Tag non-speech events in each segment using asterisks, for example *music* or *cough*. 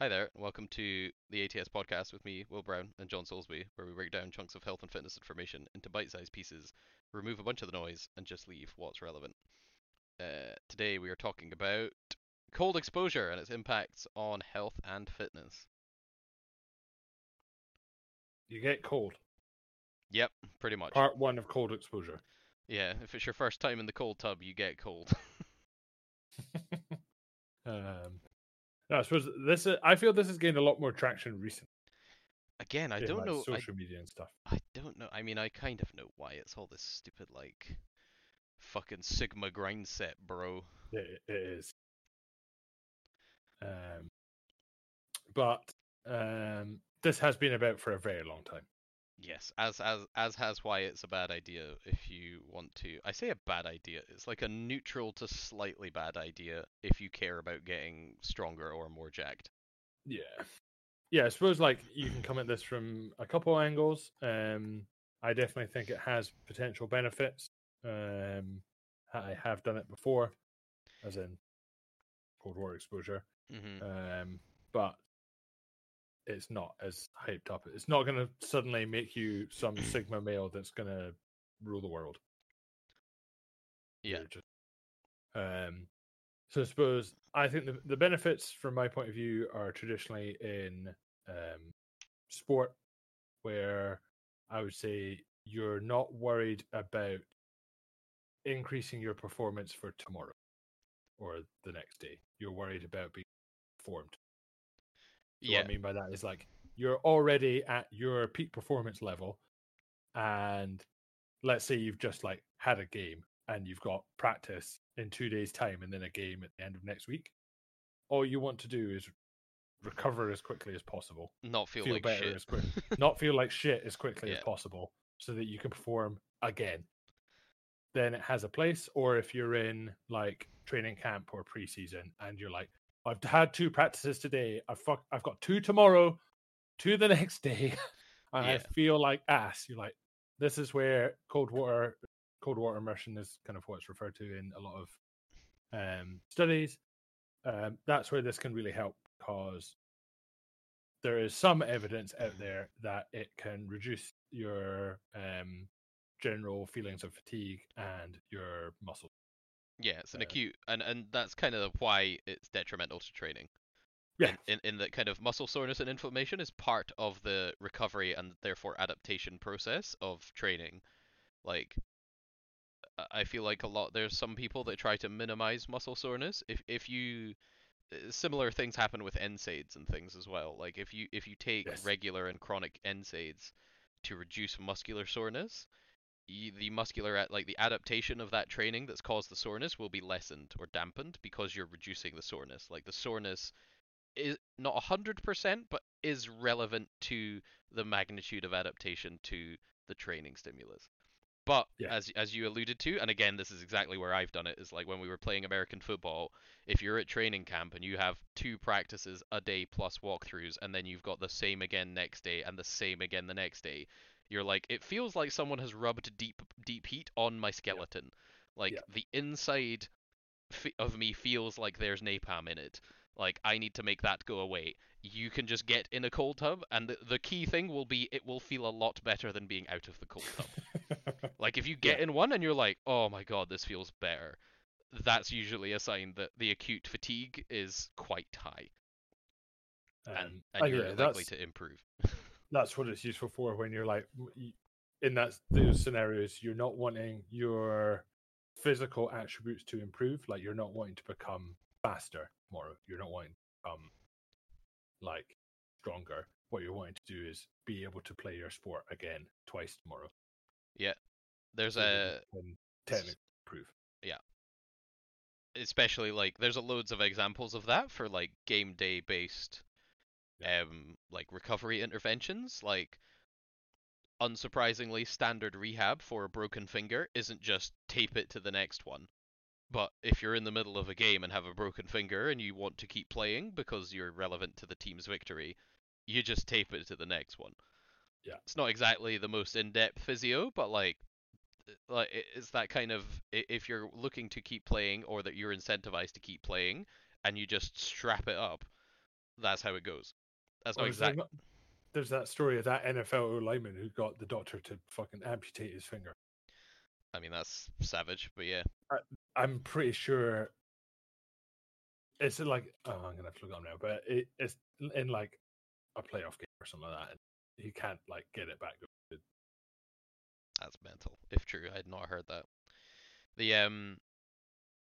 Hi there, welcome to the ATS podcast with me, Will Brown, and John Soulsby, where we break down chunks of health and fitness information into bite sized pieces, remove a bunch of the noise, and just leave what's relevant. Uh, today we are talking about cold exposure and its impacts on health and fitness. You get cold. Yep, pretty much. Part one of cold exposure. Yeah, if it's your first time in the cold tub, you get cold. *laughs* *laughs* um, no, I suppose this. Is, I feel this has gained a lot more traction recently. Again, I in, don't like, know. I, social media and stuff. I don't know. I mean, I kind of know why. It's all this stupid, like, fucking Sigma grind set, bro. It, it is. Um, but um, this has been about for a very long time. Yes, as as as has why it's a bad idea if you want to. I say a bad idea. It's like a neutral to slightly bad idea if you care about getting stronger or more jacked. Yeah, yeah. I suppose like you can come at this from a couple angles. Um, I definitely think it has potential benefits. Um, I have done it before, as in Cold War exposure. hmm Um, but it's not as hyped up. It's not going to suddenly make you some *clears throat* Sigma male that's going to rule the world. Yeah. Just- um, so I suppose I think the, the benefits from my point of view are traditionally in um, sport, where I would say you're not worried about increasing your performance for tomorrow or the next day. You're worried about being formed. So Yeah. What I mean by that is like you're already at your peak performance level, and let's say you've just like had a game and you've got practice in two days' time and then a game at the end of next week. All you want to do is recover as quickly as possible, Not feel, feel like better shit. as quick, not feel like shit as *laughs* quickly as possible, so that you can perform again. Then it has a place. Or if you're in like training camp or preseason and you're like, I've had two practices today. I've fuck, I've got two tomorrow, two the *laughs* next day, and I feel like ass. You're like, this is where cold water, cold water immersion is kind of what's referred to in a lot of um, studies. Um, that's where this can really help because there is some evidence out there that it can reduce your um, general feelings of fatigue and your muscle. Yeah, it's an uh, acute, and and that's kind of why it's detrimental to training. Yeah. In, in in that kind of muscle soreness and inflammation is part of the recovery and therefore adaptation process of training. Like, I- feel like a lot there's some people that try to minimize muscle soreness. If if you uh, similar things happen with NSAIDs and things as well. Like if you if you take Yes. regular and chronic NSAIDs to reduce muscular soreness, the muscular at like the adaptation of that training that's caused the soreness will be lessened or dampened because you're reducing the soreness. Like the soreness is not 100% but is relevant to the magnitude of adaptation to the training stimulus. But Yeah. as as you alluded to, and again, this is exactly where I've done it. Is like when we were playing American football. If you're at training camp and you have two practices a day plus walkthroughs, and then you've got the same again next day and the same again the next day, you're like, it feels like someone has rubbed deep deep heat on my skeleton. Like Yeah. the inside fe- of me feels like there's napalm in it. Like I need to make that go away. You can just get in a cold tub, and the, the key thing will be it will feel a lot better than being out of the cold tub. *laughs* Like if you get in one and you're like, oh my god, this feels better, that's usually a sign that the acute fatigue is quite high, and, Um, and I you're likely to improve. *laughs* that's what it's useful for when you're like in that those scenarios you're not wanting your physical attributes to improve like you're not wanting to become faster tomorrow you're not wanting to become like stronger. What you're wanting to do is be able to play your sport again twice tomorrow. Yeah. There's a you can yeah. Especially like there's a loads of examples of that for like game day based Yeah. um like recovery interventions like unsurprisingly standard rehab for a broken finger isn't just tape it to the next one but if you're in the middle of a game and have a broken finger and you want to keep playing because you're relevant to the team's victory you just tape it to the next one Yeah. it's not exactly the most in-depth physio but like like it's that kind of if you're looking to keep playing or that you're incentivized to keep playing and you just strap it up that's how it goes. That's not Or is there not- There's that story of that NFL lineman who got the doctor to fucking amputate his finger. I mean, that's savage, but yeah. I'm pretty sure it's like oh, I'm gonna have to look up now, but it, it's in like a playoff game or something like that. And he can't like get it back. That's mental. If true, I had not heard that. The um,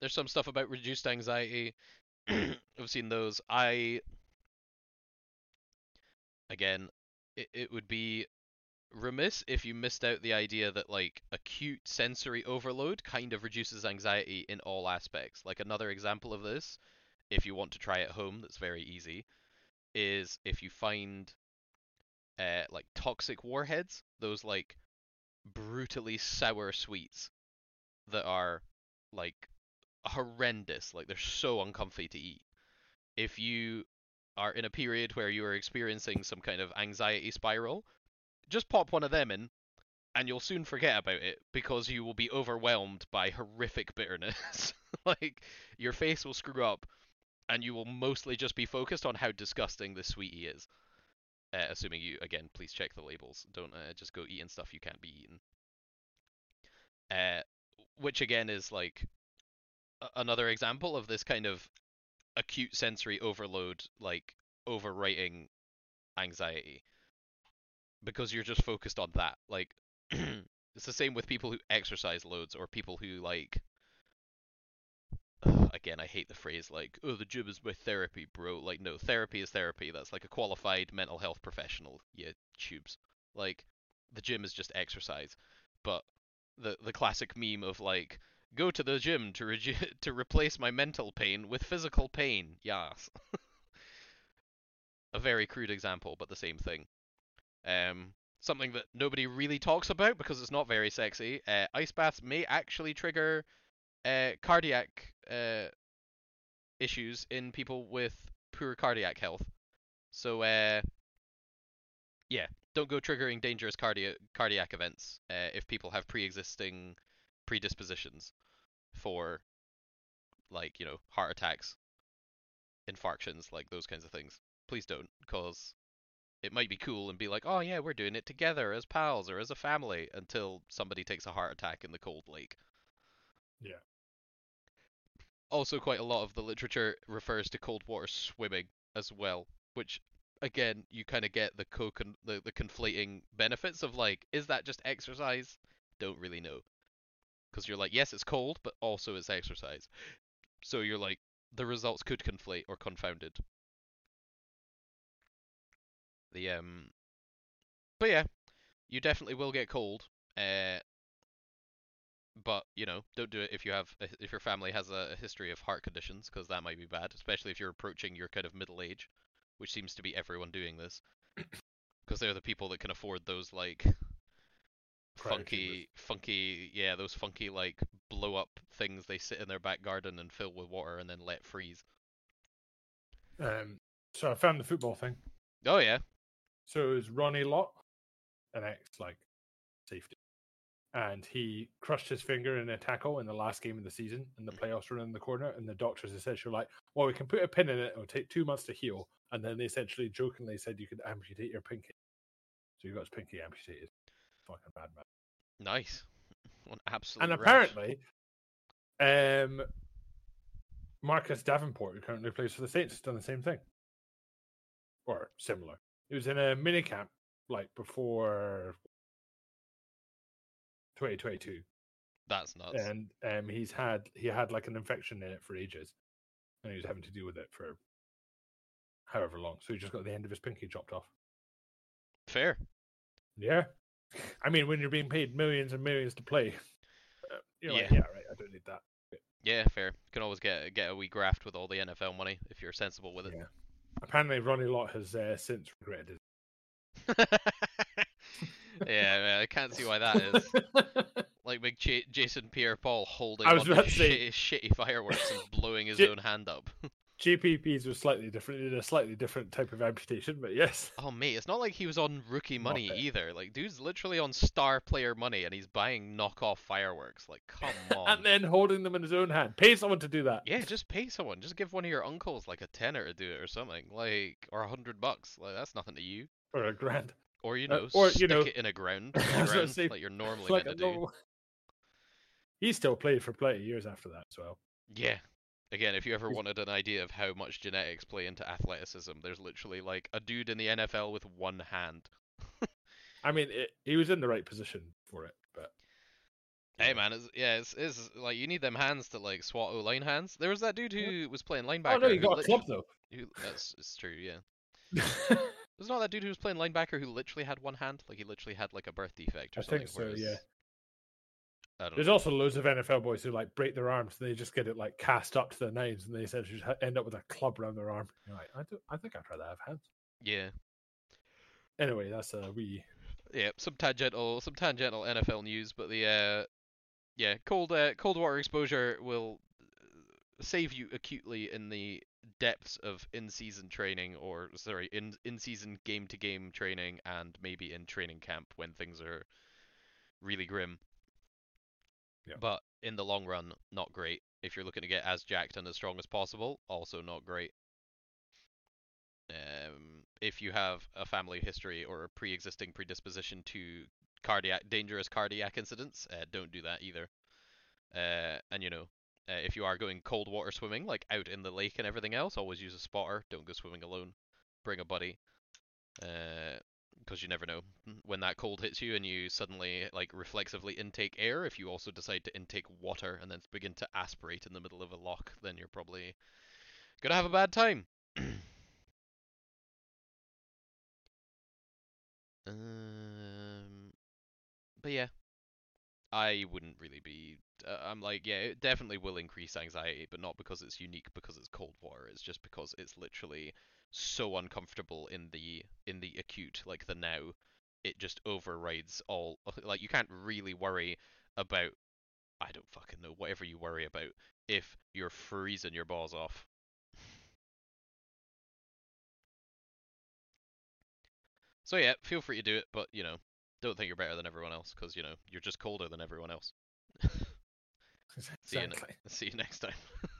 there's some stuff about reduced anxiety. *clears throat* I've seen those. I again, it it would be remiss if you missed out the idea that like acute sensory overload kind of reduces anxiety in all aspects. Like another example of this, if you want to try at home, that's very easy, is if you find uh like toxic warheads, those like brutally sour sweets that are like horrendous, like they're so uncomfy to eat. If you are in a period where you are experiencing some kind of anxiety spiral, just pop one of them in and you'll soon forget about it because you will be overwhelmed by horrific bitterness. *laughs* like your face will screw up and you will mostly just be focused on how disgusting this sweetie is. Uh, assuming you again, please check the labels. Don't uh, just go eating stuff you can't be eating. Uh, which again is like another example of this kind of acute sensory overload, like overwriting anxiety, because you're just focused on that. Like *clears throat* it's the same with people who exercise loads or people who like. *sighs* Again, I hate the phrase like, "Oh, the gym is my therapy, bro." Like, no, therapy is therapy. That's like a qualified mental health professional. Yeah, tubes. Like, the gym is just exercise. But the the classic meme of like, go to the gym to *laughs* to replace my mental pain with physical pain. Yes. *laughs* a very crude example, but the same thing. Um, something that nobody really talks about because it's not very sexy. Uh, ice baths may actually trigger uh, cardiac uh, issues in people with poor cardiac health. So, uh, yeah, don't go triggering dangerous cardia- cardiac events uh, if people have pre-existing predispositions for, like, you know, heart attacks, infarctions, like those kinds of things. Please don't, because it might be cool and be like, oh yeah, we're doing it together as pals or as a family until somebody takes a heart attack in the cold lake. Yeah. Also, quite a lot of the literature refers to cold water swimming as well, which again you kind of get the co the, the conflating benefits of like, is that just exercise? Don't really know, because you're like, yes, it's cold, but also it's exercise. So you're like, the results could conflate or confounded. The um, but yeah, you definitely will get cold. Uh, but you know, don't do it if you have if your family has a, history of heart conditions, because that might be bad, especially if you're approaching your kind of middle age, which seems to be everyone doing this, because they're the people that can afford those like funky, funky, yeah, those funky like blow up things they sit in their back garden and fill with water and then let freeze. Um, so I found the football thing. Oh yeah, So it was Ronnie Lott, an ex like safety, and he crushed his finger in a tackle in the last game of the season, and the playoffs were in the corner. And the doctors essentially were like, "Well, we can put a pin in it; it'll take two months to heal." And then they essentially jokingly said you could amputate your pinky. So you got his pinky amputated. Fucking bad man. nice, *laughs* one absolute. and rash. apparently, um, Marcus Davenport, who currently plays for the Saints, has done the same thing, or similar. He was in a mini camp like before 2022, that's nuts. and um, he's had he had like an infection in it for ages, and he was having to deal with it for however long. So he just got the end of his pinky chopped off. Fair. Yeah, I mean, when you're being paid millions and millions to play, uh, you're like, Yeah. yeah, right, I don't need that. Yeah, fair. You can always get get a wee graft with all the NFL money if you're sensible with it. Yeah. Apparently, Ronnie Lott has uh, since regretted *laughs* yeah, man, I can't see why that is. *laughs* Like big J- Jason Pierre-Paul holding I was about to say- shitty, shitty fireworks and blowing his J- own hand up. *laughs* JPP's was slightly different in a slightly different type of amputation, but yes. *laughs* Oh mate, it's not like he was on rookie money either. Like dude's literally on star player money and he's buying knockoff fireworks. Like come *laughs* on. And then holding them in his own hand. Pay someone to do that. Yeah, just pay someone. Just give one of your uncles like a tenner to do it or something. Like or a hundred bucks. Like that's nothing to you. Or a grand. Or you Uh, know, or, you stick know- it in a ground, *laughs* in I the was gonna ground say, like you're normally like meant a to do. He still played for plenty of years after that as well. Yeah. Again, if you ever wanted an idea of how much genetics play into athleticism, there's literally like a dude in the NFL with one hand. I mean, it, he was in the right position for it, but Hey man, it's, yeah, it's, it's like you need them hands to like swat O line hands. There was that dude who was playing linebacker. oh no, he got a club though. who- that's it's true, yeah. *laughs* There's not that dude who was playing linebacker who literally had one hand, like he literally had like a birth defect or I something. think so, yeah. whereas- I don't There's know. also loads of NFL boys who like break their arms and they just get it like cast up to their nines and they essentially end up with a club around their arm. You're like, I, do, I think I'd rather have hands. Yeah, Anyway, that's a wee. yeah. Some tangential, some tangential NFL news, but the uh, yeah, cold uh, cold water exposure will uh, save you acutely in the depths of in-season training, or sorry, in in-season game-to-game training, and maybe in training camp when things are really grim. Yeah. But in the long run, not great. If you're looking to get as jacked and as strong as possible, also not great. Um, if you have a family history or a pre-existing predisposition to cardiac dangerous cardiac incidents, uh, don't do that either. Uh, and you know, uh, if you are going cold water swimming, like out in the lake and everything else, always use a spotter. Don't go swimming alone. Bring a buddy. Because you never know when that cold hits you and you suddenly like reflexively intake air. If you also decide to intake water and then begin to aspirate in the middle of a loch, then you're probably gonna have a bad time. *clears throat* um, but yeah, I wouldn't really be. Uh, I'm like, yeah, it definitely will increase anxiety, but not because it's unique, because it's cold water. It's just because it's literally so uncomfortable in the in the acute, like the now. It just overrides all. Like you can't really worry about. I don't fucking know. Whatever you worry about, if you're freezing your balls off. So yeah, feel free to do it, but you know, don't think you're better than everyone else, because you know you're just colder than everyone else. *laughs* See you, ne- Exactly. see you next time. *laughs*